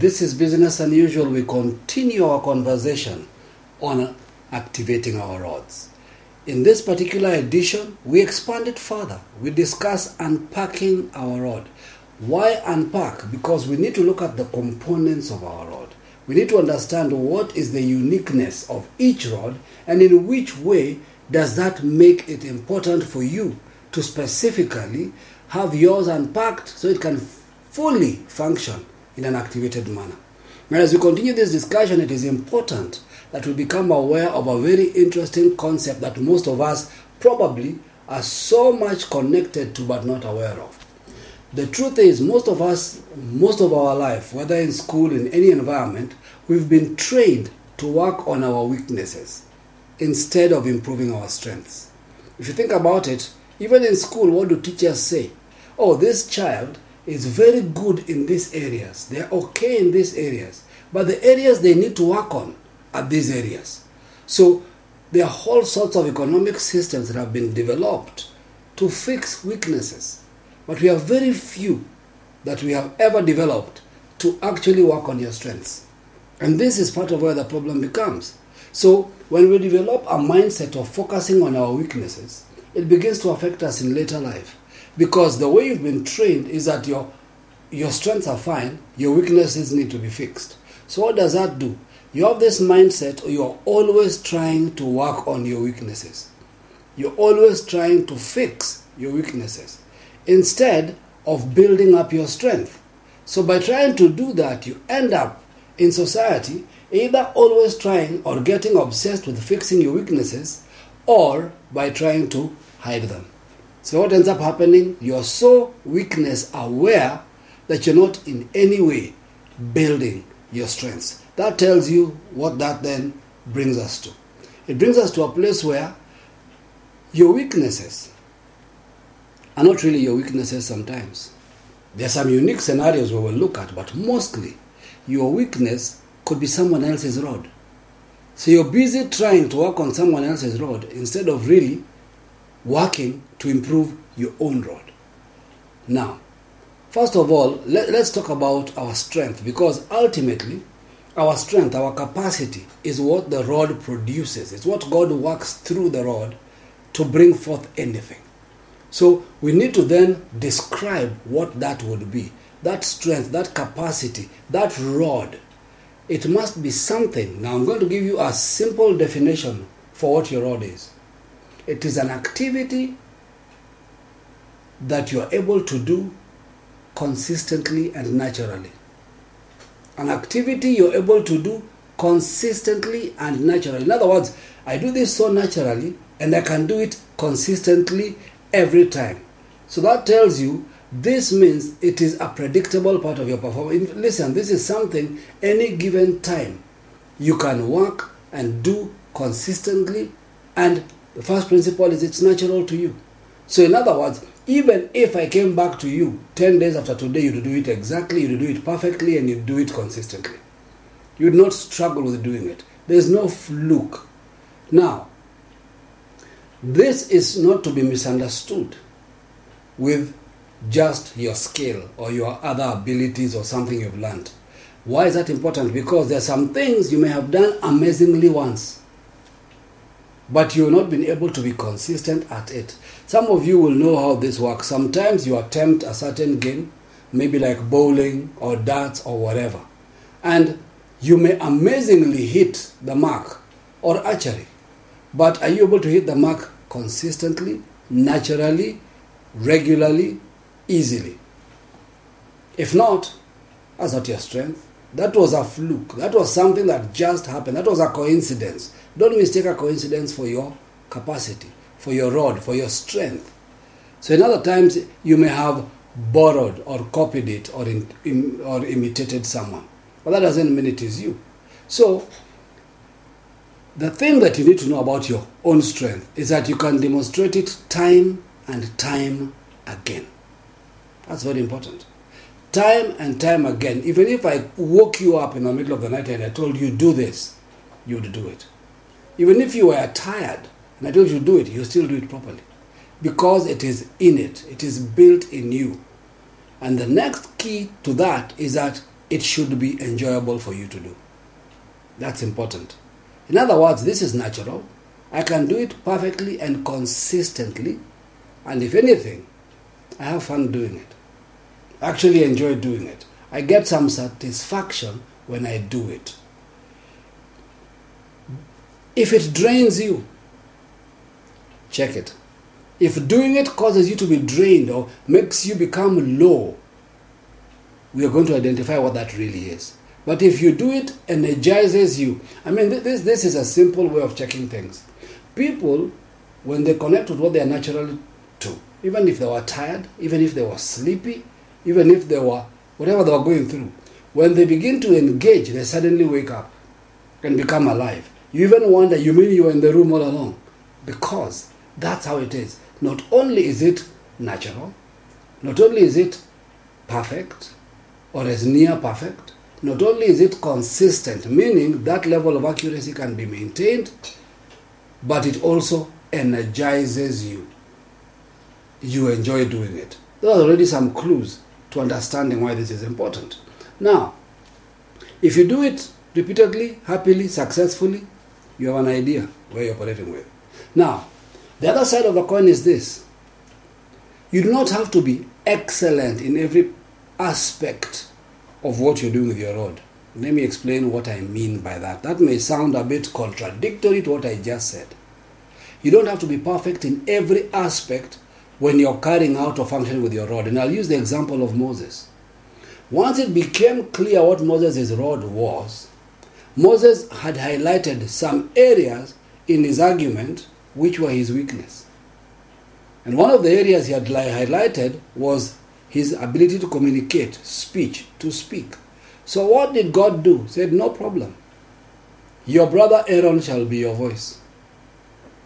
This is Business Unusual. We continue our conversation on activating our rods. In this particular edition, we expand it further. We discuss unpacking our rod. Why unpack? Because we need to look at the components of our rod. We need to understand what is the uniqueness of each rod and in which way does that make it important for you to specifically have yours unpacked so it can fully function in an activated manner. And as we continue this discussion, it is important that we become aware of a very interesting concept that most of us probably are so much connected to but not aware of. The truth is, most of us, most of our life, whether in school, in any environment, we've been trained to work on our weaknesses instead of improving our strengths. If you think about it, even in school, what do teachers say? Oh, this child is very good in these areas. They're okay in these areas. But the areas they need to work on are these areas. So there are all sorts of economic systems that have been developed to fix weaknesses. But we have very few that we have ever developed to actually work on your strengths. And this is part of where the problem becomes. So when we develop a mindset of focusing on our weaknesses, it begins to affect us in later life. Because the way you've been trained is that your, your strengths are fine, your weaknesses need to be fixed. So, what does that do? You have this mindset, you're always trying to work on your weaknesses. You're always trying to fix your weaknesses instead of building up your strength. So, by trying to do that, you end up in society either always trying or getting obsessed with fixing your weaknesses or by trying to hide them. So, what ends up happening? You're so weakness aware that you're not in any way building your strengths. That tells you what that then brings us to. It brings us to a place where your weaknesses are not really your weaknesses sometimes. There are some unique scenarios we will look at, but mostly your weakness could be someone else's rod. So you're busy trying to work on someone else's rod instead of really working to improve your own rod. Now, first of all, let, us talk about our strength because ultimately, our strength, our capacity is what the rod produces. It's what God works through the rod to bring forth anything. So we need to then describe what that would be. That strength, that capacity, that rod. It must be something. Now I'm going to give you a simple definition for what your rod is. It is an activity that you are able to do consistently and naturally. An activity you're able to do consistently and naturally. In other words, I do this so naturally and I can do it consistently every time. So that tells you this means it is a predictable part of your performance. Listen, this is something any given time you can work and do consistently and the first principle is it's natural to you. So, in other words, even if I came back to you 10 days after today, you'd do it exactly, you'd do it perfectly, and you'd do it consistently. You'd not struggle with doing it. There's no fluke. Now, this is not to be misunderstood with just your skill or your other abilities or something you've learned. Why is that important? Because there are some things you may have done amazingly once but you've not been able to be consistent at it. Some of you will know how this works. Sometimes you attempt a certain game, maybe like bowling or darts or whatever, and you may amazingly hit the mark or archery. But are you able to hit the mark consistently, naturally, regularly, easily? If not, that's not your strength. That was a fluke. That was something that just happened. That was a coincidence. Don't mistake a coincidence for your capacity, for your rod, for your strength. So, in other times, you may have borrowed or copied it or, in, in, or imitated someone. But that doesn't mean it is you. So, the thing that you need to know about your own strength is that you can demonstrate it time and time again. That's very important. Time and time again. Even if I woke you up in the middle of the night and I told you, do this, you would do it. Even if you are tired and I told you do it, you still do it properly. Because it is in it, it is built in you. And the next key to that is that it should be enjoyable for you to do. That's important. In other words, this is natural. I can do it perfectly and consistently. And if anything, I have fun doing it. Actually enjoy doing it. I get some satisfaction when I do it. If it drains you, check it. If doing it causes you to be drained or makes you become low, we are going to identify what that really is. But if you do it, energizes you. I mean, this, this is a simple way of checking things. People, when they connect with what they are naturally to, even if they were tired, even if they were sleepy, even if they were whatever they were going through, when they begin to engage, they suddenly wake up and become alive. You even wonder, you mean you were in the room all along? Because that's how it is. Not only is it natural, not only is it perfect or as near perfect, not only is it consistent, meaning that level of accuracy can be maintained, but it also energizes you. You enjoy doing it. There are already some clues to understanding why this is important. Now, if you do it repeatedly, happily, successfully, you have an idea where you're operating with. Now, the other side of the coin is this you do not have to be excellent in every aspect of what you're doing with your rod. Let me explain what I mean by that. That may sound a bit contradictory to what I just said. You don't have to be perfect in every aspect when you're carrying out or functioning with your rod. And I'll use the example of Moses. Once it became clear what Moses' rod was, Moses had highlighted some areas in his argument which were his weakness. And one of the areas he had highlighted was his ability to communicate, speech, to speak. So what did God do? He said, No problem. Your brother Aaron shall be your voice.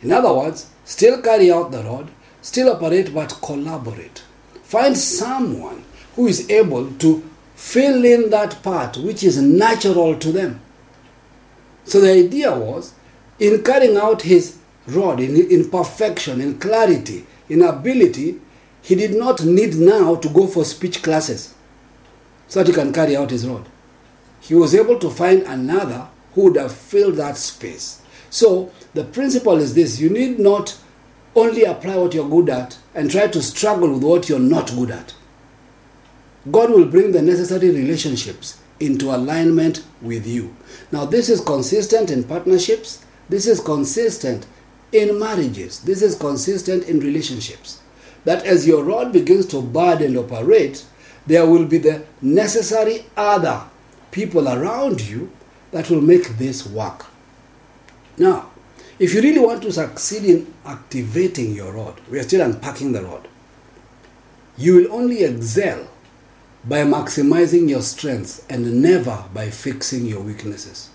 In other words, still carry out the rod, still operate, but collaborate. Find someone who is able to fill in that part which is natural to them. So the idea was in carrying out his rod in, in perfection, in clarity, in ability, he did not need now to go for speech classes so that he can carry out his rod. He was able to find another who would have filled that space. So the principle is this you need not only apply what you're good at and try to struggle with what you're not good at. God will bring the necessary relationships into alignment with you. Now, this is consistent in partnerships, this is consistent in marriages, this is consistent in relationships. That as your rod begins to bud and operate, there will be the necessary other people around you that will make this work. Now, if you really want to succeed in activating your rod, we are still unpacking the rod. You will only excel by maximizing your strengths and never by fixing your weaknesses.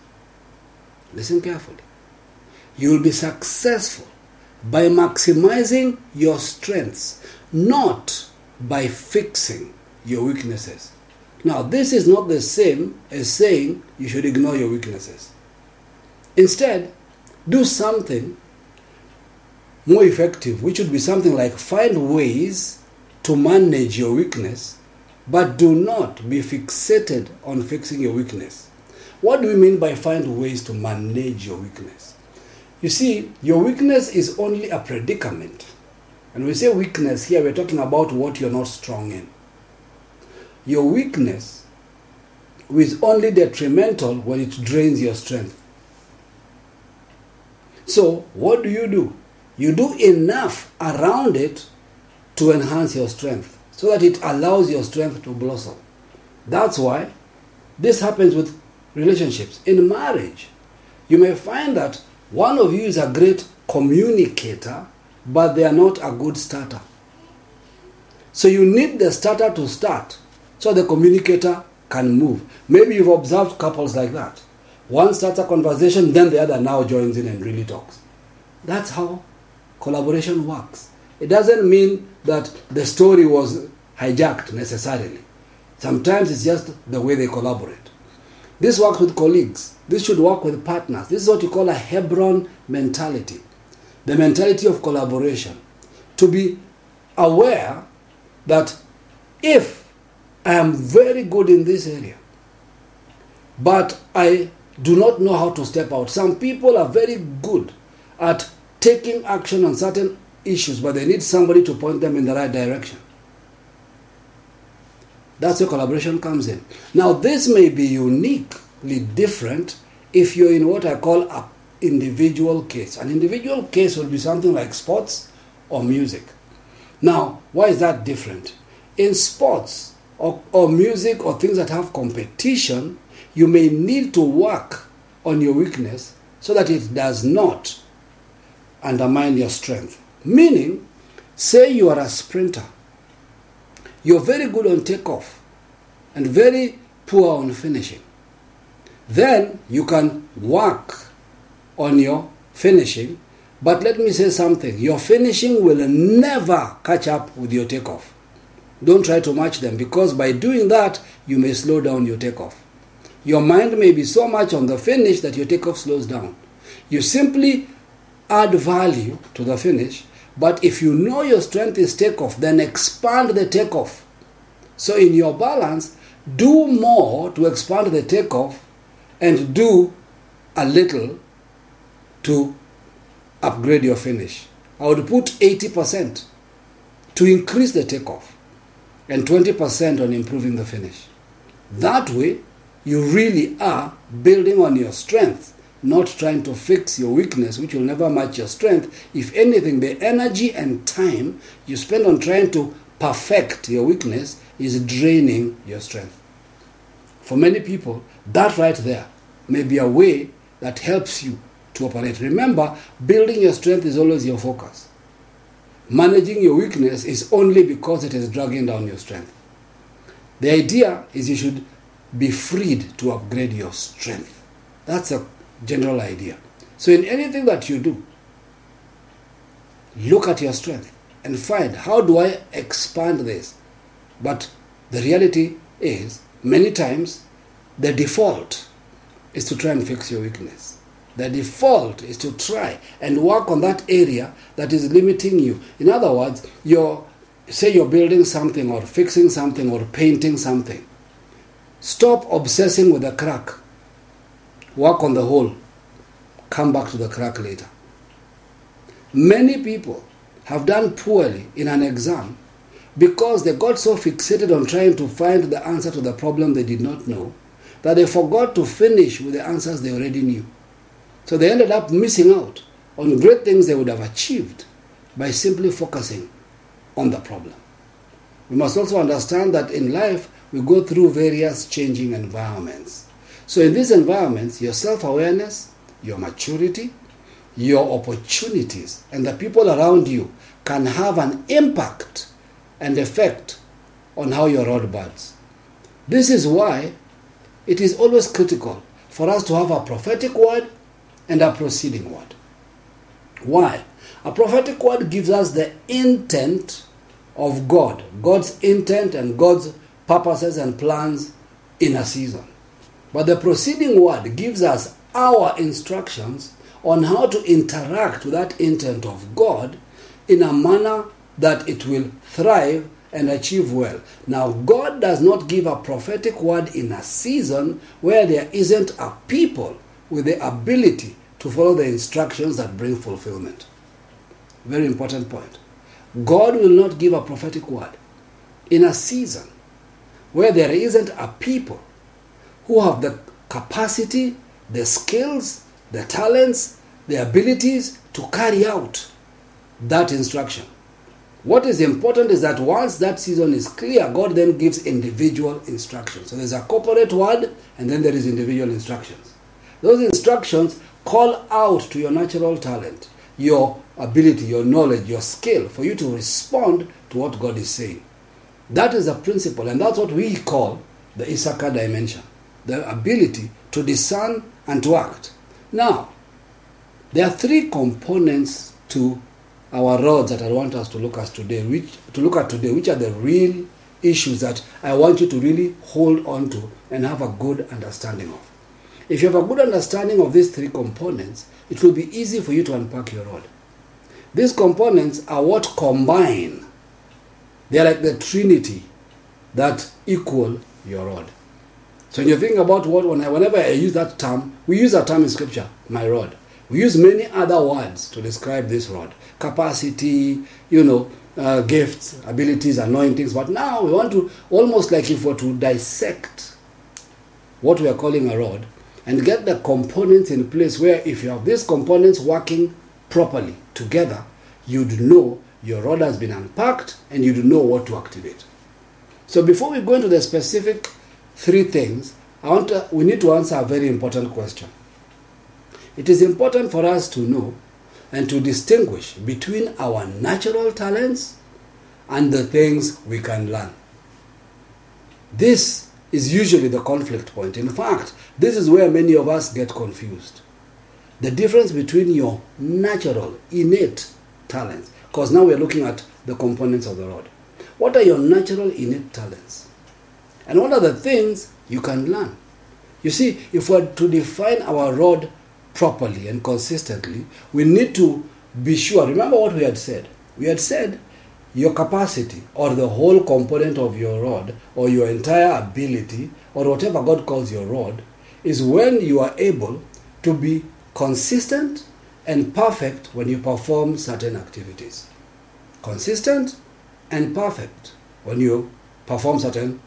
Listen carefully. You will be successful by maximizing your strengths, not by fixing your weaknesses. Now, this is not the same as saying you should ignore your weaknesses. Instead, do something more effective, which would be something like find ways to manage your weakness, but do not be fixated on fixing your weakness. What do we mean by find ways to manage your weakness? You see, your weakness is only a predicament. And we say weakness here, we're talking about what you're not strong in. Your weakness is only detrimental when it drains your strength. So, what do you do? You do enough around it to enhance your strength so that it allows your strength to blossom. That's why this happens with relationships. In marriage, you may find that one of you is a great communicator, but they are not a good starter. So you need the starter to start so the communicator can move. Maybe you've observed couples like that. One starts a conversation, then the other now joins in and really talks. That's how collaboration works. It doesn't mean that the story was hijacked necessarily. Sometimes it's just the way they collaborate. This works with colleagues. This should work with partners. This is what you call a Hebron mentality the mentality of collaboration. To be aware that if I am very good in this area, but I do not know how to step out. Some people are very good at taking action on certain issues, but they need somebody to point them in the right direction. That's where collaboration comes in. Now, this may be uniquely different if you're in what I call an individual case. An individual case will be something like sports or music. Now, why is that different? In sports or, or music or things that have competition, you may need to work on your weakness so that it does not undermine your strength. Meaning, say you are a sprinter, you're very good on takeoff and very poor on finishing. Then you can work on your finishing, but let me say something your finishing will never catch up with your takeoff. Don't try to match them because by doing that, you may slow down your takeoff. Your mind may be so much on the finish that your takeoff slows down. You simply add value to the finish, but if you know your strength is takeoff, then expand the takeoff. So in your balance, do more to expand the takeoff and do a little to upgrade your finish. I would put 80% to increase the takeoff and 20% on improving the finish. That way, you really are building on your strength, not trying to fix your weakness, which will never match your strength. If anything, the energy and time you spend on trying to perfect your weakness is draining your strength. For many people, that right there may be a way that helps you to operate. Remember, building your strength is always your focus. Managing your weakness is only because it is dragging down your strength. The idea is you should be freed to upgrade your strength. That's a general idea. So, in anything that you do, look at your strength and find how do I expand this? But the reality is, many times, the default is to try and fix your weakness. The default is to try and work on that area that is limiting you. In other words, you're, say you're building something or fixing something or painting something. Stop obsessing with the crack. Work on the hole. Come back to the crack later. Many people have done poorly in an exam because they got so fixated on trying to find the answer to the problem they did not know that they forgot to finish with the answers they already knew. So they ended up missing out on great things they would have achieved by simply focusing on the problem. We must also understand that in life we go through various changing environments. So in these environments, your self-awareness, your maturity, your opportunities, and the people around you can have an impact and effect on how your rod buds. This is why it is always critical for us to have a prophetic word and a proceeding word. Why? A prophetic word gives us the intent of God, God's intent and God's purposes and plans in a season. But the proceeding word gives us our instructions on how to interact with that intent of God in a manner that it will thrive and achieve well. Now, God does not give a prophetic word in a season where there isn't a people with the ability to follow the instructions that bring fulfillment. Very important point. God will not give a prophetic word in a season where there isn't a people who have the capacity, the skills, the talents, the abilities to carry out that instruction. What is important is that once that season is clear, God then gives individual instructions. So there's a corporate word and then there is individual instructions. Those instructions call out to your natural talent, your ability, your knowledge, your skill for you to respond to what God is saying. That is a principle, and that's what we call the Issachar dimension the ability to discern and to act. Now, there are three components to our rods that I want us to look at today, which to look at today, which are the real issues that I want you to really hold on to and have a good understanding of. If you have a good understanding of these three components, it will be easy for you to unpack your rod. These components are what combine. They are like the trinity that equal your rod. So when you think about what, whenever I use that term, we use that term in scripture, my rod. We use many other words to describe this rod. Capacity, you know, uh, gifts, abilities, anointings. But now we want to, almost like if we were to dissect what we are calling a rod and get the components in place where if you have these components working properly together, you'd know your rod has been unpacked and you'd know what to activate. So before we go into the specific three things, I want to, we need to answer a very important question. It is important for us to know and to distinguish between our natural talents and the things we can learn. This is usually the conflict point. In fact, this is where many of us get confused. The difference between your natural, innate talents, because now we're looking at the components of the rod. What are your natural, innate talents? And what are the things you can learn? You see, if we're to define our rod properly and consistently, we need to be sure. Remember what we had said. We had said your capacity or the whole component of your rod or your entire ability or whatever God calls your rod is when you are able to be consistent and perfect when you perform certain activities. Consistent and perfect when you perform certain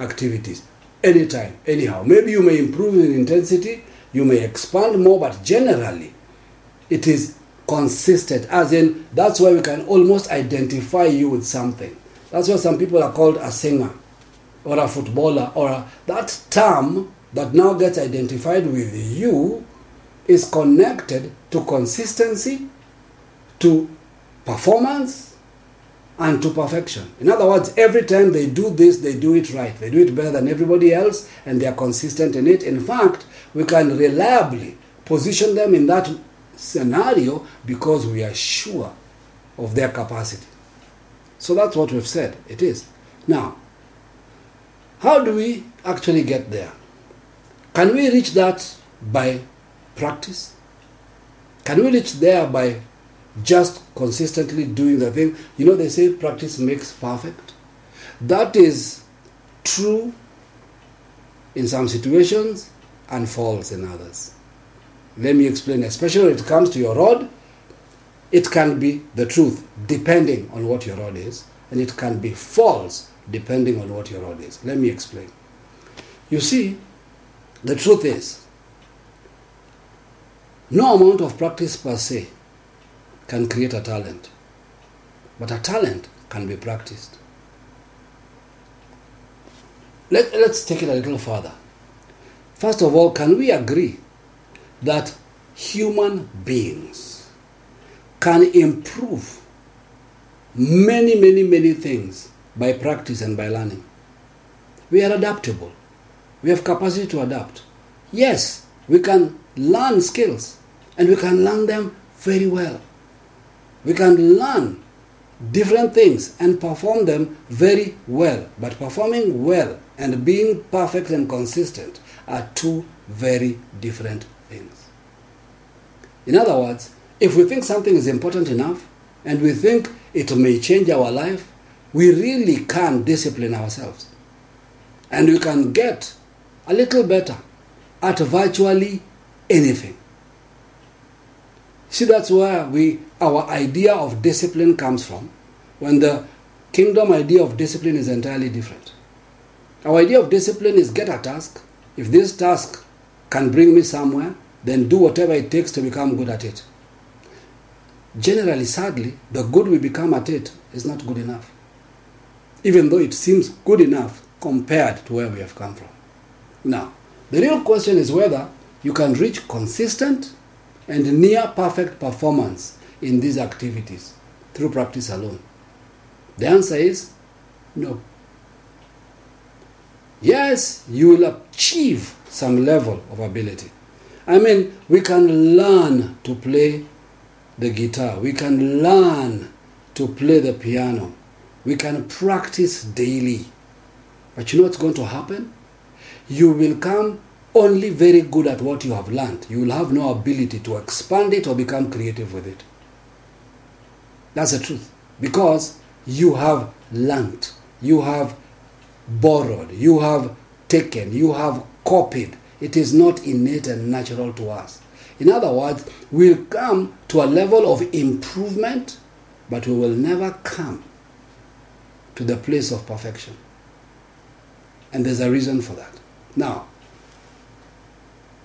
activities. Anytime, anyhow. Maybe you may improve in intensity, you may expand more, but generally it is consistent, as in that's why we can almost identify you with something. That's why some people are called a singer or a footballer or a, that term that now gets identified with you is connected to consistency, to performance, and to perfection. In other words, every time they do this, they do it right. They do it better than everybody else, and they are consistent in it. In fact, we can reliably position them in that scenario because we are sure of their capacity. So that's what we've said. It is. Now, how do we actually get there? Can we reach that by practice? Can we reach there by just consistently doing the thing? You know, they say practice makes perfect. That is true in some situations and false in others. Let me explain, especially when it comes to your rod, it can be the truth depending on what your rod is, and it can be false depending on what your rod is. Let me explain. You see, the truth is, no amount of practice per se can create a talent, but a talent can be practiced. Let, let's take it a little further. First of all, can we agree that human beings can improve many, many, many things by practice and by learning? We are adaptable. We have capacity to adapt. Yes, we can learn skills and we can learn them very well. We can learn different things and perform them very well. But performing well and being perfect and consistent are two very different things. In other words, if we think something is important enough and we think it may change our life, we really can discipline ourselves. And we can get a little better at virtually anything. See, that's where we our idea of discipline comes from, when the kingdom idea of discipline is entirely different. Our idea of discipline is get a task. If this task can bring me somewhere, then do whatever it takes to become good at it. Generally, sadly, the good we become at it is not good enough, even though it seems good enough compared to where we have come from. Now, the real question is whether you can reach consistent and near perfect performance in these activities through practice alone. The answer is no. Yes, you will achieve some level of ability. I mean, we can learn to play the guitar, we can learn to play the piano, we can practice daily. But you know what's going to happen? You will come only very good at what you have learned. You will have no ability to expand it or become creative with it. That's the truth. Because you have learned, you have borrowed, you have taken, you have copied. It is not innate and natural to us. In other words, we'll come to a level of improvement, but we will never come to the place of perfection. And there's a reason for that. Now,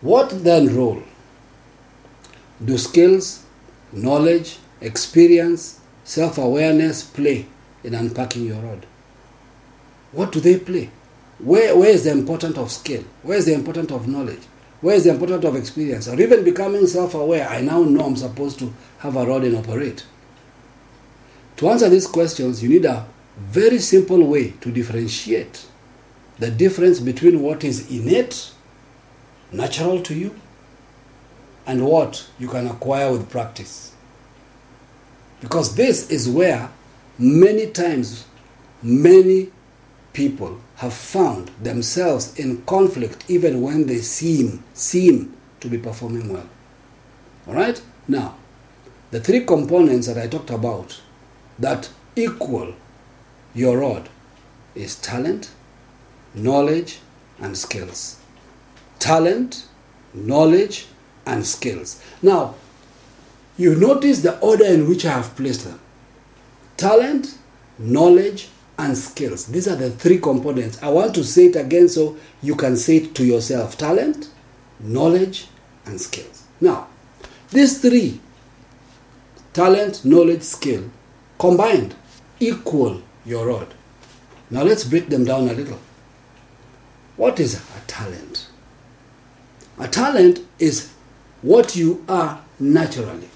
what then role do skills, knowledge, experience, self awareness play in unpacking your rod? What do they play? Where, where is the importance of skill? Where is the importance of knowledge? Where is the importance of experience? Or even becoming self aware, I now know I'm supposed to have a rod and operate. To answer these questions, you need a very simple way to differentiate the difference between what is innate, natural to you, and what you can acquire with practice. Because this is where many times many people have found themselves in conflict even when they seem seem to be performing well. All right? Now, the three components that I talked about that equal your rod is talent, knowledge, and skills. Talent, knowledge, and skills. Now, you notice the order in which I have placed them talent, knowledge, and skills. These are the three components. I want to say it again so you can say it to yourself talent, knowledge, and skills. Now, these three talent, knowledge, skill combined equal your rod. Now, let's break them down a little. What is a talent? A talent is what you are naturally.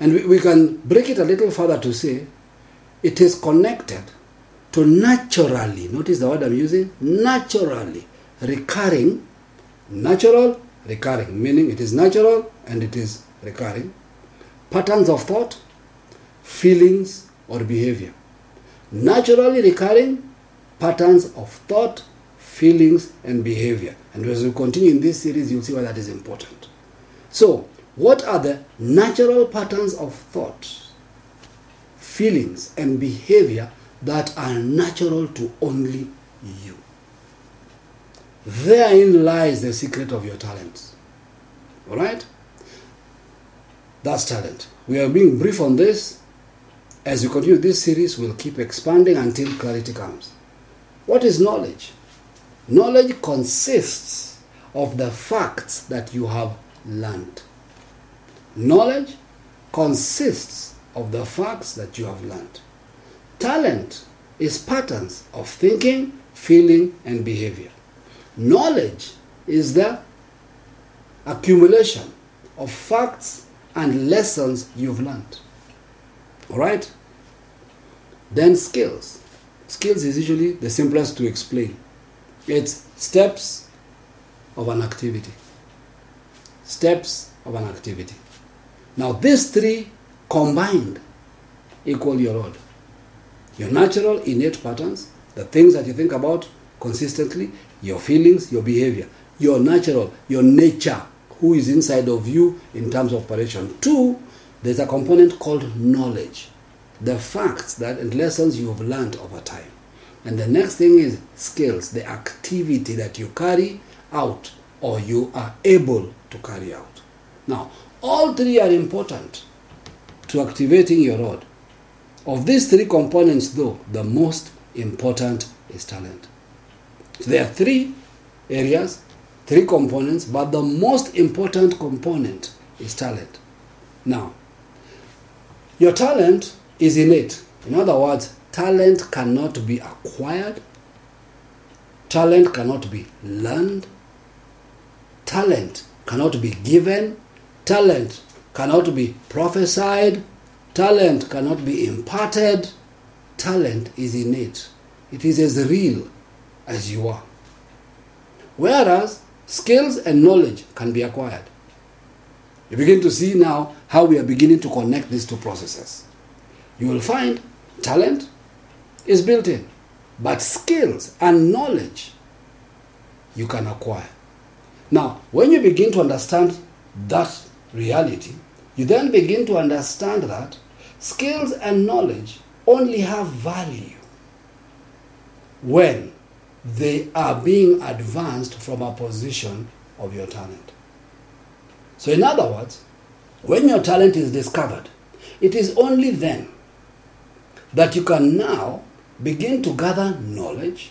And we, we can break it a little further to say it is connected to naturally, notice the word I'm using, naturally recurring, natural, recurring, meaning it is natural and it is recurring, patterns of thought, feelings, or behavior. Naturally recurring patterns of thought, feelings, and behavior. And as we continue in this series, you'll see why that is important. So, what are the natural patterns of thought, feelings, and behavior that are natural to only you? Therein lies the secret of your talents. All right? That's talent. We are being brief on this. As we continue this series, we'll keep expanding until clarity comes. What is knowledge? Knowledge consists of the facts that you have learned. Knowledge consists of the facts that you have learned. Talent is patterns of thinking, feeling, and behavior. Knowledge is the accumulation of facts and lessons you've learned. All right? Then skills. Skills is usually the simplest to explain. It's steps of an activity. Steps of an activity. Now, these three combined equal your rod. Your natural innate patterns, the things that you think about consistently, your feelings, your behavior, your natural, your nature, who is inside of you in terms of operation. Two, there's a component called knowledge, the facts that and lessons you've learned over time. And the next thing is skills, the activity that you carry out or you are able to carry out. Now, all three are important to activating your rod. Of these three components, though, the most important is talent. So there are three areas, three components, but the most important component is talent. Now, your talent is innate. In other words, talent cannot be acquired, talent cannot be learned, talent cannot be given, talent cannot be prophesied, talent cannot be imparted. Talent is innate, it is as real as you are. Whereas skills and knowledge can be acquired. You begin to see now how we are beginning to connect these two processes. You will find talent is built in, but skills and knowledge you can acquire. Now, when you begin to understand that reality, you then begin to understand that skills and knowledge only have value when they are being advanced from a position of your talent. So, in other words, when your talent is discovered, it is only then that you can now begin to gather knowledge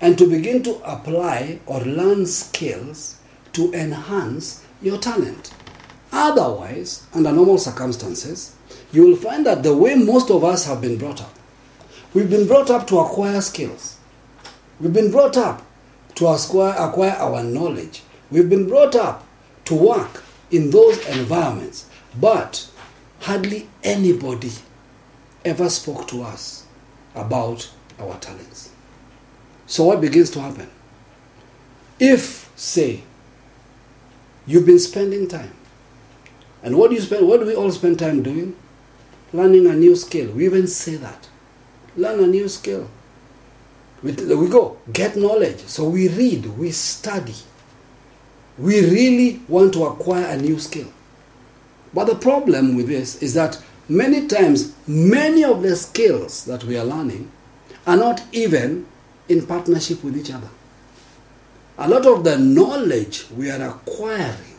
and to begin to apply or learn skills to enhance your talent. Otherwise, under normal circumstances, you will find that the way most of us have been brought up, we've been brought up to acquire skills. We've been brought up to acquire, acquire our knowledge. We've been brought up to work in those environments. But hardly anybody ever spoke to us about our talents. So, what begins to happen? If, say, you've been spending time, and what do you spend? What do we all spend time doing? Learning a new skill. We even say that. Learn a new skill. We, we go, get knowledge. So we read, we study. We really want to acquire a new skill. But the problem with this is that many times, many of the skills that we are learning are not even in partnership with each other. A lot of the knowledge we are acquiring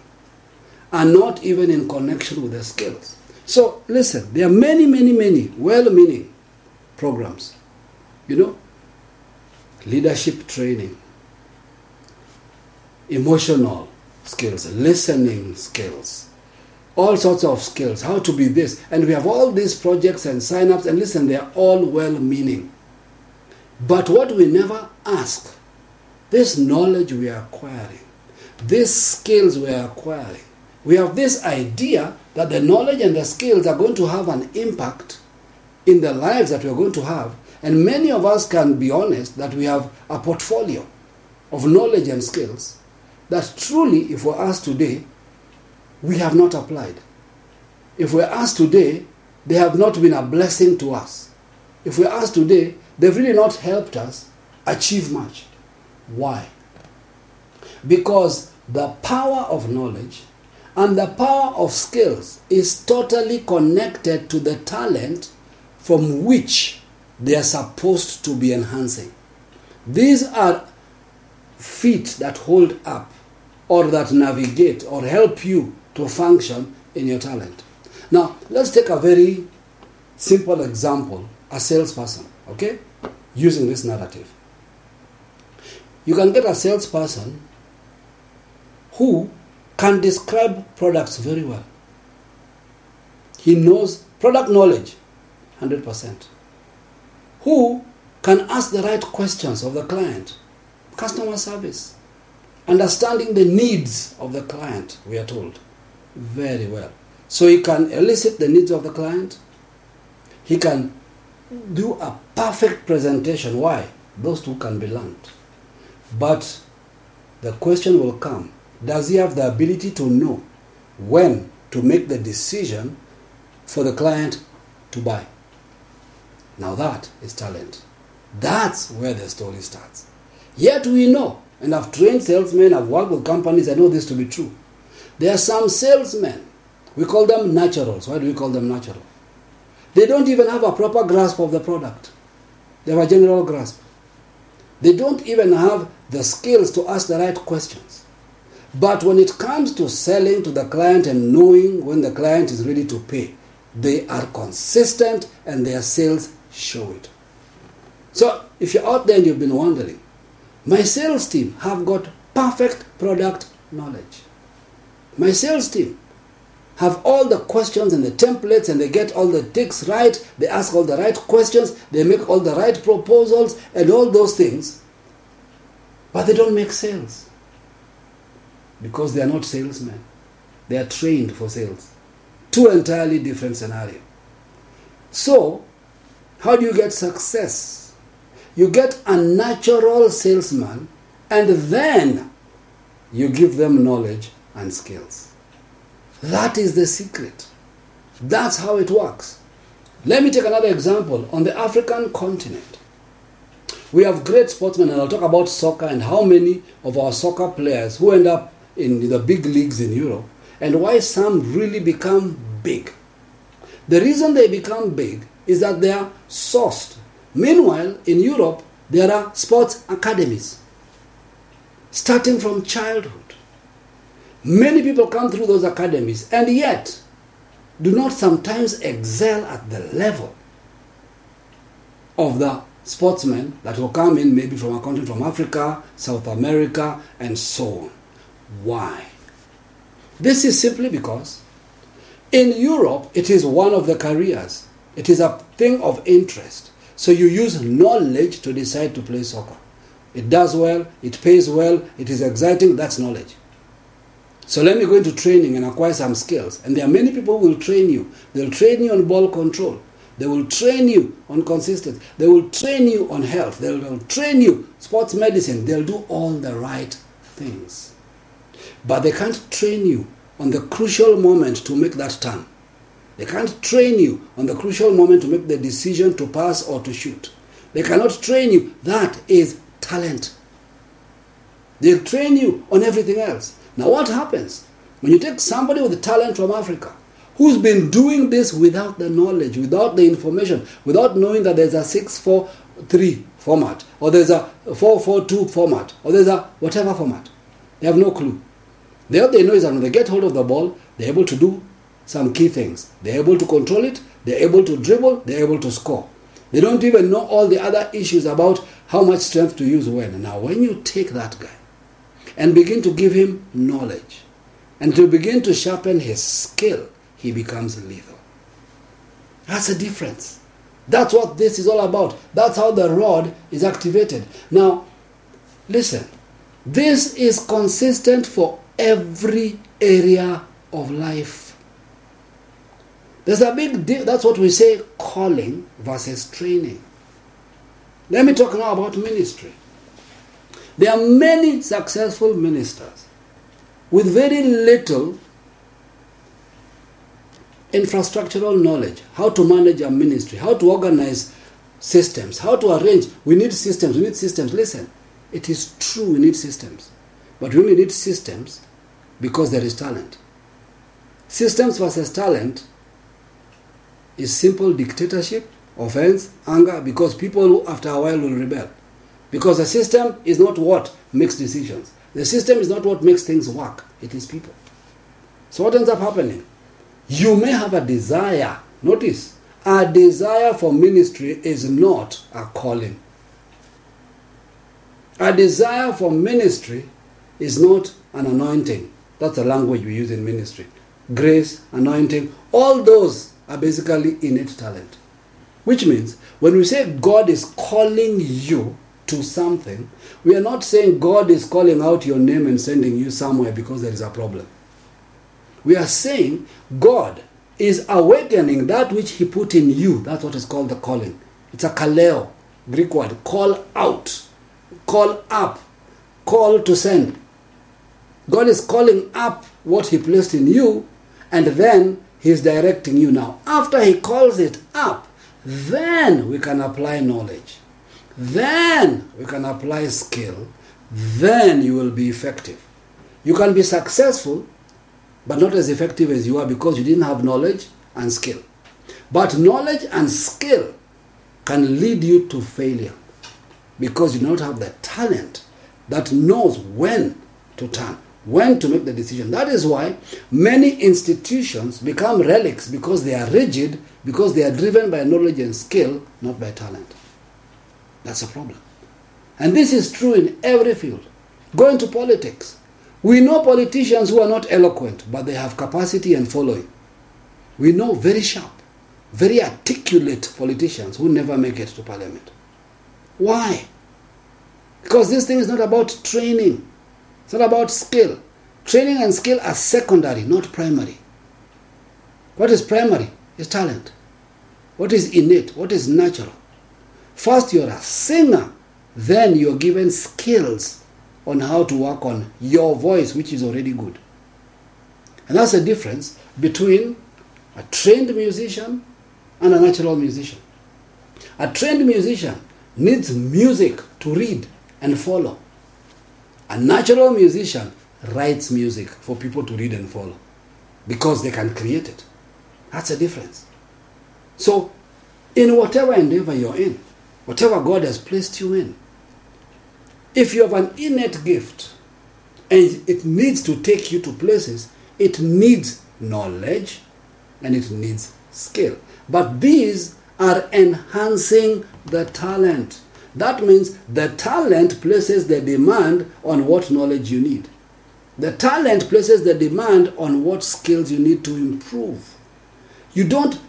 are not even in connection with the skills. So, listen, there are many, many, many well meaning programs. You know, leadership training, emotional skills, listening skills, all sorts of skills, how to be this. And we have all these projects and sign ups, and listen, they are all well meaning. But what we never ask, this knowledge we are acquiring, these skills we are acquiring, we have this idea that the knowledge and the skills are going to have an impact in the lives that we are going to have. And many of us can be honest that we have a portfolio of knowledge and skills that truly, if we're asked today, we have not applied. If we're asked today, they have not been a blessing to us. If we're asked today, they've really not helped us achieve much. Why? Because the power of knowledge and the power of skills is totally connected to the talent from which they are supposed to be enhancing. These are feet that hold up or that navigate or help you to function in your talent. Now, let's take a very simple example a salesperson, okay? Using this narrative. You can get a salesperson who can describe products very well. He knows product knowledge 100%. Who can ask the right questions of the client? Customer service. Understanding the needs of the client, we are told. Very well. So he can elicit the needs of the client. He can do a perfect presentation. Why? Those two can be learned. But the question will come does he have the ability to know when to make the decision for the client to buy? Now that is talent. That's where the story starts. Yet we know, and I've trained salesmen, I've worked with companies, I know this to be true. There are some salesmen, we call them naturals. Why do we call them natural? They don't even have a proper grasp of the product, they have a general grasp. They don't even have the skills to ask the right questions. But when it comes to selling to the client and knowing when the client is ready to pay, they are consistent and their sales show it. So if you're out there and you've been wondering, my sales team have got perfect product knowledge. My sales team have all the questions and the templates and they get all the ticks right, they ask all the right questions, they make all the right proposals and all those things. But they don't make sales because they are not salesmen. They are trained for sales. Two entirely different scenarios. So, how do you get success? You get a natural salesman and then you give them knowledge and skills. That is the secret. That's how it works. Let me take another example. On the African continent, we have great sportsmen, and I'll talk about soccer and how many of our soccer players who end up in the big leagues in Europe and why some really become big. The reason they become big is that they are sourced. Meanwhile, in Europe, There are sports academies starting from childhood. Many people come through those academies and yet do not sometimes excel at the level of the sportsmen that will come in maybe from a country from Africa, South America, and so on. Why? This is simply because in Europe it is one of the careers, it is a thing of interest. So you use knowledge to decide to play soccer. It does well, it pays well, it is exciting, that's knowledge. So let me go into training and acquire some skills. And there are many people who will train you. They'll train you on ball control. They will train you on consistency. They will train you on health. They'll, they'll train you sports medicine. They'll do all the right things. But they can't train you on the crucial moment to make that turn. They can't train you on the crucial moment to make the decision to pass or to shoot. They cannot train you. That is talent. They'll train you on everything else. Now, what happens when you take somebody with talent from Africa who's been doing this without the knowledge, without the information, without knowing that there's a 643 format, or there's a 442 format, or there's a whatever format? They have no clue. All they know is that when they get hold of the ball, they're able to do some key things. They're able to control it, they're able to dribble, they're able to score. They don't even know all the other issues about how much strength to use when. Now, when you take that guy and begin to give him knowledge and to begin to sharpen his skill, he becomes lethal. That's a difference. That's what this is all about. That's how the rod is activated. Now, listen, this is consistent for every area of life. There's a big deal. That's what we say calling versus training. Let me talk now about ministry. There are many successful ministers with very little infrastructural knowledge, how to manage a ministry, how to organize systems, how to arrange. We need systems, we need systems. Listen, it is true we need systems, but we only need systems because there is talent. Systems versus talent is simple dictatorship, offense, anger, because people after a while will rebel. Because the system is not what makes decisions. The system is not what makes things work. It is people. So what ends up happening? You may have a desire. Notice, a desire for ministry is not a calling. A desire for ministry is not an anointing. That's the language we use in ministry. Grace, anointing, all those are basically innate talent. Which means when we say God is calling you to something, we are not saying God is calling out your name and sending you somewhere because there is a problem. We are saying God is awakening that which He put in you. That's what is called the calling. It's a kaleo, Greek word. Call out, call up, call to send. God is calling up what He placed in you, and then He's directing you now. After He calls it up, then we can apply knowledge. Then we can apply skill. Then you will be effective. You can be successful, but not as effective as you are because you didn't have knowledge and skill. But knowledge and skill can lead you to failure because you do not have the talent that knows when to turn, when to make the decision. That is why many institutions become relics because they are rigid, because they are driven by knowledge and skill, not by talent. That's a problem. And this is true in every field. Go into politics. We know politicians who are not eloquent, but they have capacity and following. We know very sharp, very articulate politicians who never make it to parliament. Why? Because this thing is not about training, it's not about skill. Training and skill are secondary, not primary. What is primary is talent. What is innate? What is natural? First, you're a singer, then you're given skills on how to work on your voice, which is already good. And that's the difference between a trained musician and a natural musician. A trained musician needs music to read and follow. A natural musician writes music for people to read and follow because they can create it. That's the difference. So, in whatever endeavor you're in, whatever God has placed you in, If you have an innate gift and it needs to take you to places, it needs knowledge and it needs skill. But these are enhancing the talent. That means the talent places the demand on what knowledge you need. The talent places the demand on what skills you need to improve. You don't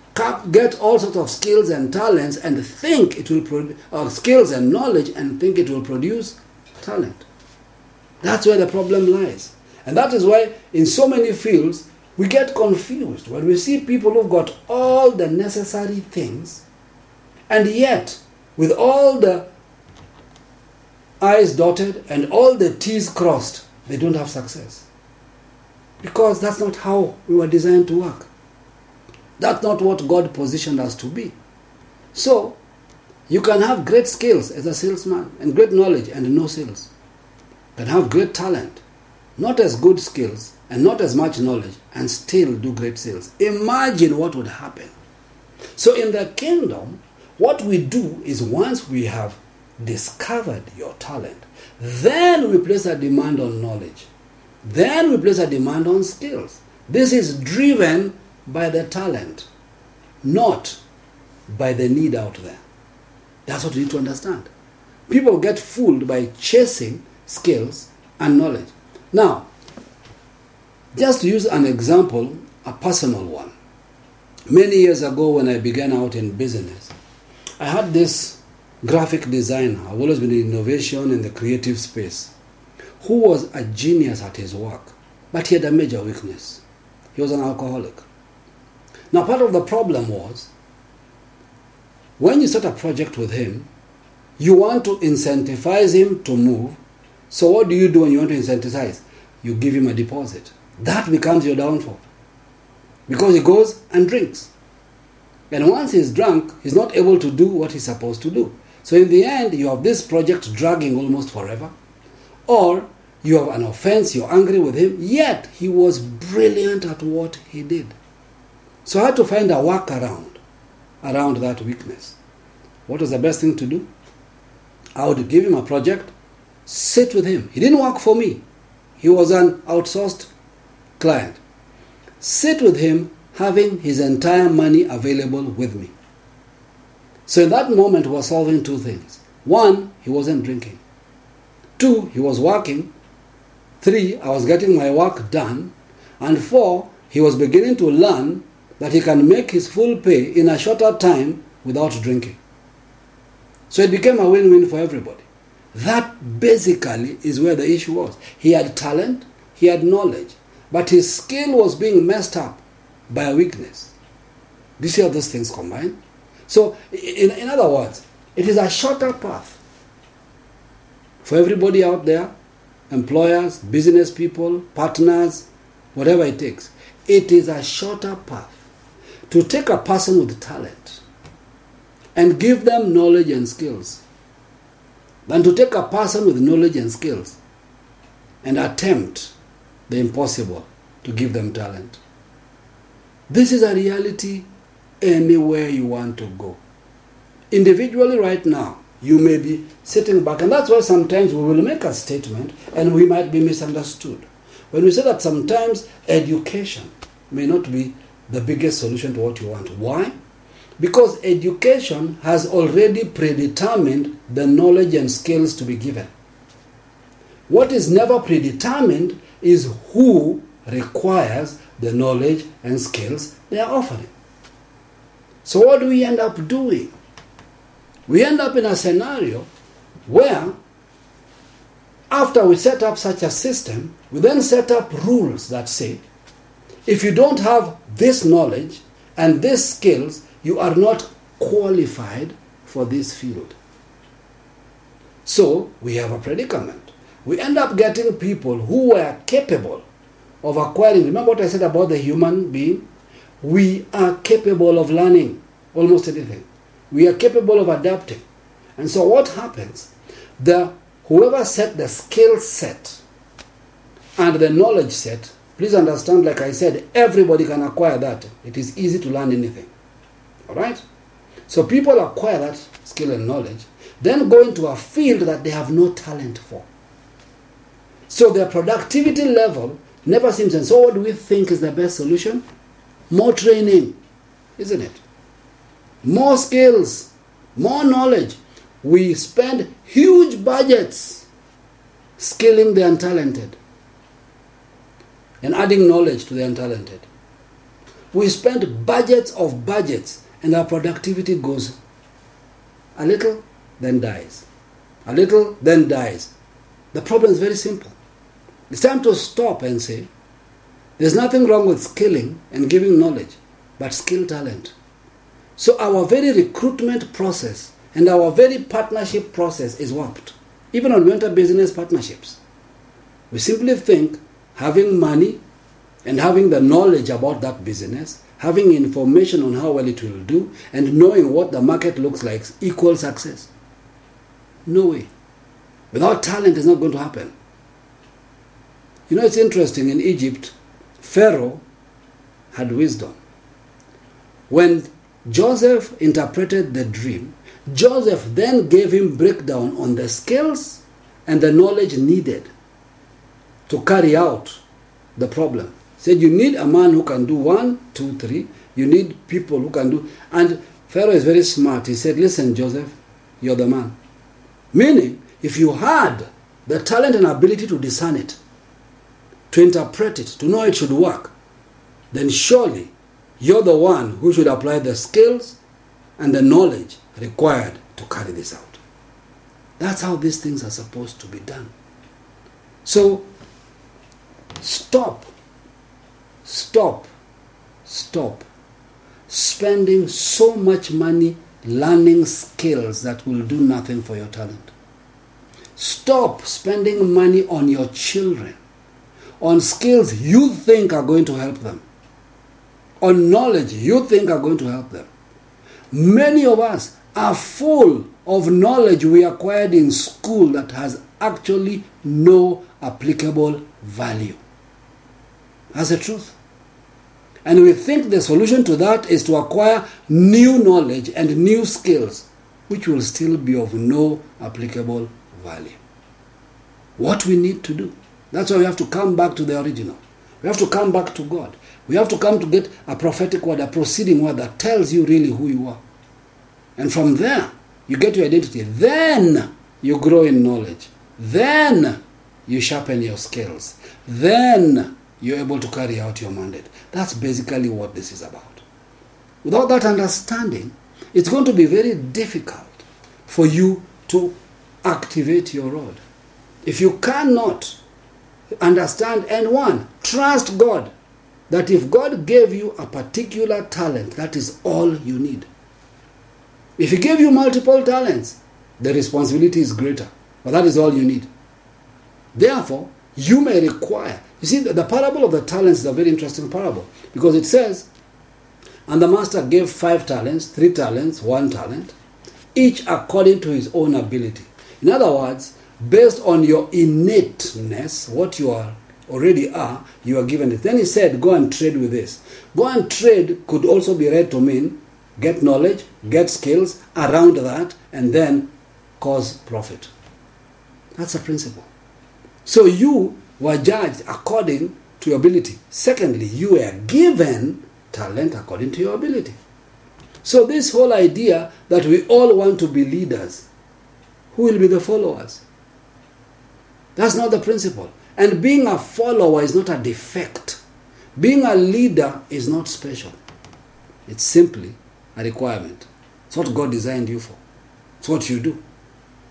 get all sorts of skills and talents and think it will produce, skills and knowledge and think it will produce talent. That's where the problem lies. And that is why in so many fields we get confused when we see people who've got all the necessary things and yet with all the I's dotted and all the T's crossed, they don't have success. Because that's not how we were designed to work. That's not what God positioned us to be. So, you can have great skills as a salesman and great knowledge and no sales. You can have great talent, not as good skills and not as much knowledge, and still do great sales. Imagine what would happen. So, in the kingdom, what we do is once we have discovered your talent, then we place a demand on knowledge. Then we place a demand on skills. This is driven by the talent, not by the need out there. That's what you need to understand. People get fooled by chasing skills and knowledge. Now, just to use an example, a personal one. Many years ago, when I began out in business, I had this graphic designer. I've always been in innovation in the creative space, who was a genius at his work, but he had a major weakness. He was an alcoholic. Now, part of the problem was when you start a project with him, you want to incentivize him to move. So, what do you do when you want to incentivize? You give him a deposit. That becomes your downfall because he goes and drinks. And once he's drunk, he's not able to do what he's supposed to do. So in the end, you have this project dragging almost forever. Or you have an offense, you're angry with him, yet he was brilliant at what he did. So I had to find a workaround around that weakness. What was the best thing to do? I would give him a project, sit with him. He didn't work for me, he was an outsourced client. Sit with him, having his entire money available with me. So in that moment, we were solving two things. One, he wasn't drinking. Two, he was working. Three, I was getting my work done. And four, he was beginning to learn that he can make his full pay in a shorter time without drinking. So it became a win win for everybody. That basically is where the issue was. He had talent, he had knowledge, but his skill was being messed up by a weakness. Do you see how those things combine? So, in, in other words, it is a shorter path for everybody out there employers, business people, partners, whatever it takes. It is a shorter path to take a person with talent and give them knowledge and skills than to take a person with knowledge and skills and attempt the impossible to give them talent. This is a reality anywhere you want to go. Individually, right now, you may be sitting back, and that's why sometimes we will make a statement and we might be misunderstood. When we say that sometimes education may not be the biggest solution to what you want. Why? Because education has already predetermined the knowledge and skills to be given. What is never predetermined is who requires the knowledge and skills they are offering. So, what do we end up doing? We end up in a scenario where, after we set up such a system, we then set up rules that say if you don't have this knowledge and these skills, you are not qualified for this field. So, we have a predicament. We end up getting people who were capable of acquiring. Remember what I said about the human being? We are capable of learning almost anything. We are capable of adapting. And so what happens? The whoever set the skill set and the knowledge set, please understand, like I said, everybody can acquire that. It is easy to learn anything. Alright? So people acquire that skill and knowledge, then go into a field that they have no talent for. So their productivity level never seems. And so, what do we think is the best solution? More training, isn't it? More skills, more knowledge. We spend huge budgets skilling the untalented and adding knowledge to the untalented. We spend budgets of budgets and our productivity goes a little, then dies. A little, then dies. The problem is very simple. It's time to stop and say, there's nothing wrong with skilling and giving knowledge, but skill talent. So our very recruitment process and our very partnership process is warped. Even on we enter business partnerships, we simply think having money and having the knowledge about that business, having information on how well it will do, and knowing what the market looks like equals success. No way. Without talent, it's not going to happen. You know, it's interesting in Egypt, Pharaoh had wisdom. When Joseph interpreted the dream, Joseph then gave him breakdown on the skills and the knowledge needed to carry out the problem. He Said you need a man who can do one, two, three. You need people who can do. And Pharaoh is very smart. He said, Listen, Joseph, you're the man. Meaning, if you had the talent and ability to discern it, to interpret it, to know it should work, then surely you're the one who should apply the skills and the knowledge required to carry this out. That's how these things are supposed to be done. So, stop, stop, stop spending so much money learning skills that will do nothing for your talent. Stop spending money on your children, on skills you think are going to help them, on knowledge you think are going to help them. Many of us are full of knowledge we acquired in school that has actually no applicable value. That's the truth. And we think the solution to that is to acquire new knowledge and new skills, which will still be of no applicable value. What we need to do. That's why we have to come back to the original. We have to come back to God. We have to come to get a prophetic word, a proceeding word that tells you really who you are. And from there, you get your identity. Then you grow in knowledge. Then you sharpen your skills. Then you're able to carry out your mandate. That's basically what this is about. Without that understanding, it's going to be very difficult for you to activate your rod. If you cannot understand and one, trust God that if God gave you a particular talent, that is all you need. If He gave you multiple talents, the responsibility is greater, but that is all you need. Therefore, you may require. You see, the, parable of the talents is a very interesting parable because it says, and the master gave five talents, three talents, one talent, each according to his own ability. In other words, based on your innateness, what you are already are, you are given it. Then he said, Go and trade with this. Go and trade could also be read to mean get knowledge, get skills around that, and then cause profit. That's a principle. So you were judged according to your ability. Secondly, you were given talent according to your ability. So, this whole idea that we all want to be leaders, who will be the followers? That's not the principle. And being a follower is not a defect. Being a leader is not special. It's simply a requirement. It's what God designed you for. It's what you do.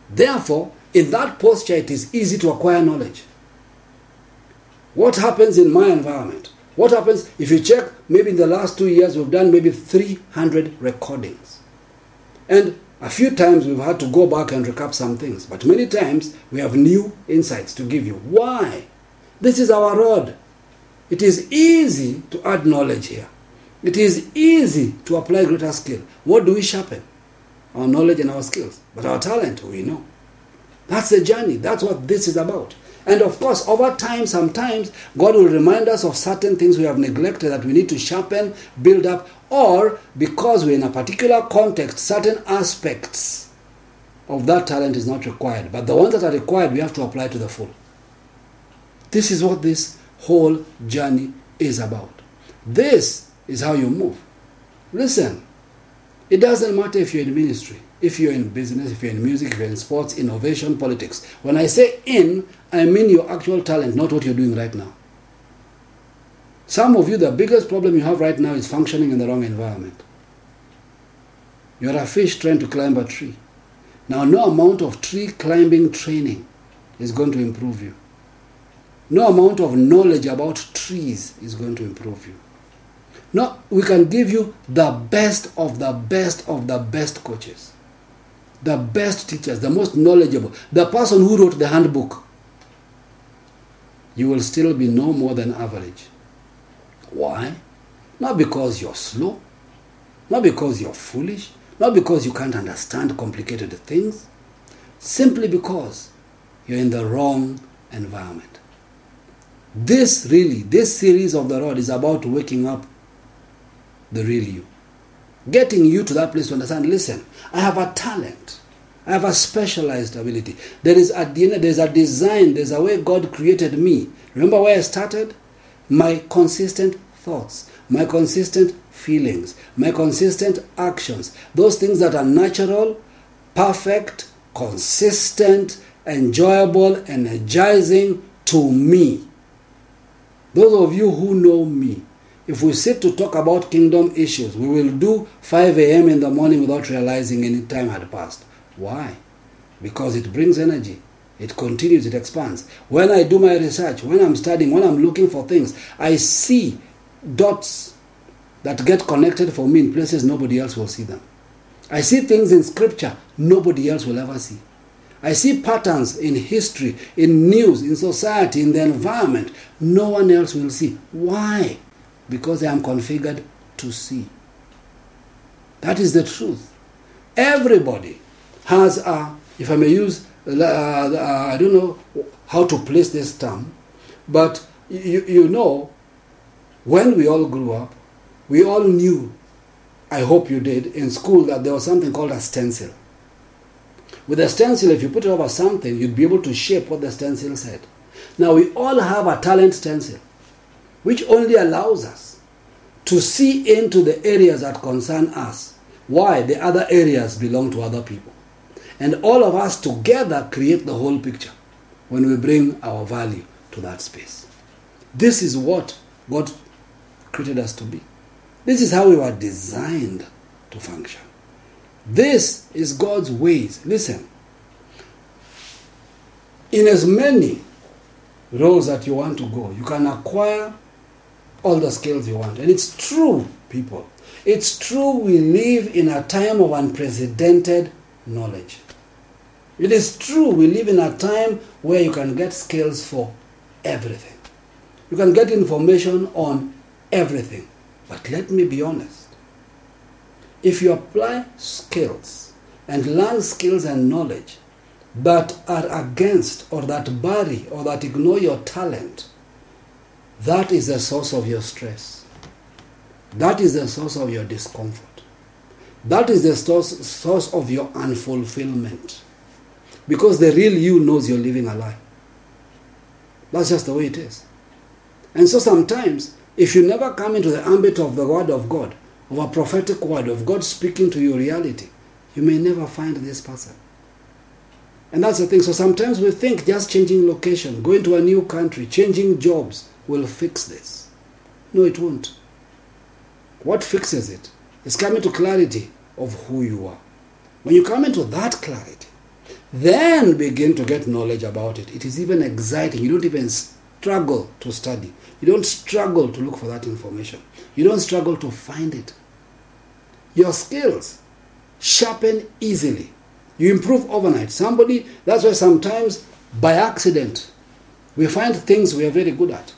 Therefore, in that posture, it is easy to acquire knowledge. What happens in my environment? What happens if you check, maybe in the last two years, we've done maybe 300 recordings. And a few times we've had to go back and recap some things, but many times we have new insights to give you. Why? This is our rod. It is easy to add knowledge here. It is easy to apply greater skill. What do we sharpen? Our knowledge and our skills. But our talent, we know. That's the journey. That's what this is about. And of course, over time, sometimes God will remind us of certain things we have neglected that we need to sharpen, build up, or because we're in a particular context, certain aspects of that talent is not required. But the ones that are required, we have to apply to the full. This is what this whole journey is about. This is how you move. Listen, it doesn't matter if you're in ministry, if you're in business, if you're in music, if you're in sports, innovation, politics. When I say in, I mean your actual talent, not what you're doing right now. Some of you, the biggest problem you have right now is functioning in the wrong environment. You're a fish trying to climb a tree. Now, no amount of tree climbing training is going to improve you. No amount of knowledge about trees is going to improve you. No, we can give you the best of the best of the best coaches, the best teachers, the most knowledgeable, the person who wrote the handbook. You will still be no more than average. Why? Not because you're slow, not because you're foolish, not because you can't understand complicated things, simply because you're in the wrong environment. This really, this series of the rod is about waking up the real you. Getting you to that place to understand, listen, I have a talent. I have a specialized ability. There is a there's a design, there's a way God created me. Remember where I started? My consistent thoughts, my consistent feelings, my consistent actions. Those things that are natural, perfect, consistent, enjoyable, energizing to me. Those of you who know me, if we sit to talk about kingdom issues, we will do 5 a.m. in the morning without realizing any time had passed. Why? Because it brings energy. It continues, it expands. When I do my research, when I'm studying, when I'm looking for things, I see dots that get connected for me in places nobody else will see them. I see things in scripture nobody else will ever see. I see patterns in history, in news, in society, in the environment no one else will see. Why? Because I am configured to see. That is the truth. Everybody has a, if I may use, I don't know how to place this term, but you, you know, when we all grew up, we all knew, I hope you did, in school that there was something called a stencil. With a stencil, if you put it over something, you'd be able to shape what the stencil said. Now, we all have a talent stencil, which only allows us to see into the areas that concern us. Why? The other areas belong to other people. And all of us together create the whole picture when we bring our value to that space. This is what God created us to be. This is how we were designed to function. This is God's ways. Listen, in as many roles that you want to go, you can acquire all the skills you want. And it's true, people. It's true we live in a time of unprecedented knowledge. It is true we live in a time where you can get skills for everything. You can get information on everything. But let me be honest. If you apply skills and learn skills and knowledge that are against or that bury or that ignore your talent, that is the source of your stress. That is the source of your discomfort. That is the source, source of your unfulfillment. Because the real you knows you're living a lie. That's just the way it is. And so sometimes, if you never come into the ambit of the Word of God, of a prophetic word, of God speaking to your reality, you may never find this person. And that's the thing. So sometimes we think just changing location, going to a new country, changing jobs will fix this. No, it won't. What fixes it is coming to clarity of who you are. When you come into that clarity, then begin to get knowledge about it. It is even exciting. You don't even struggle to study. You don't struggle to look for that information. You don't struggle to find it. Your skills sharpen easily. You improve overnight. Somebody, that's why sometimes by accident we find things we are very good at.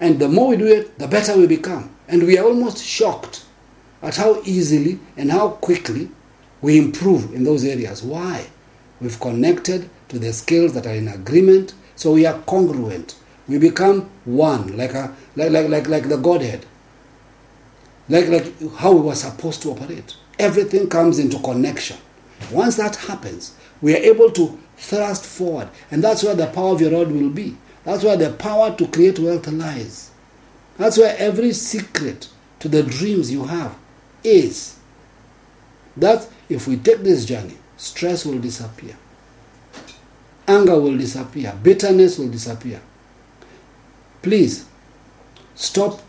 And the more we do it, the better we become. And we are almost shocked at how easily and how quickly we improve in those areas. Why? We've connected to the skills that are in agreement So we are congruent. We become one, like a like like like, like the Godhead. Like like how we were supposed to operate. Everything comes into connection. Once that happens, we are able to thrust forward, and that's where the power of your rod will be. That's where the power to create wealth lies. That's where every secret to the dreams you have is. That if we take this journey, stress will disappear, anger will disappear, bitterness will disappear. Please stop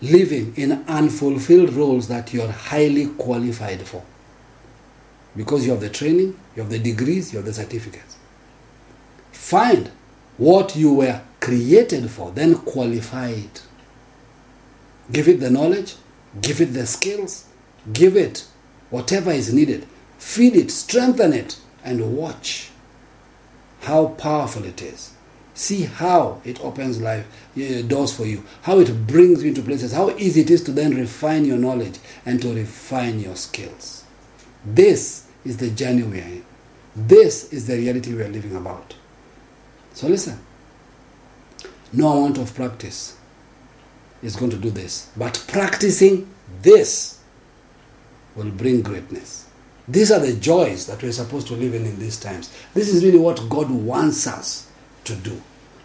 living in unfulfilled roles that you're highly qualified for. Because you have the training, you have the degrees, you have the certificates. Find what you were created for, then qualify it. Give it the knowledge, give it the skills, give it whatever is needed. Feed it, strengthen it, and watch how powerful it is. See how it opens life doors for you, how it brings you into places, how easy it is to then refine your knowledge and to refine your skills. This is the journey we are in. This is the reality we are living about. So listen. No amount of practice is going to do this, but practicing this will bring greatness. These are the joys that we're supposed to live in in these times. This is really what God wants us to do.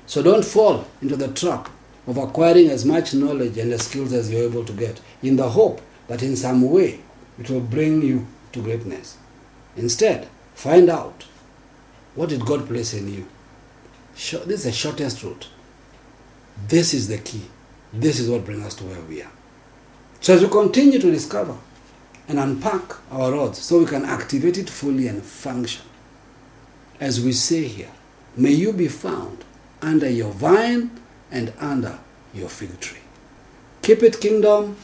So don't fall into the trap of acquiring as much knowledge and skills as you're able to get in the hope that in some way it will bring you to greatness. Instead, find out what did God place in you. This is the shortest route. This is the key. This is what brings us to where we are. So as we continue to discover and unpack our rods so we can activate it fully and function, as we say here, may you be found under your vine and under your fig tree. Keep it kingdom,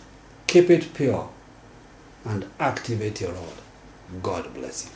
keep it pure, and activate your rod. God bless you.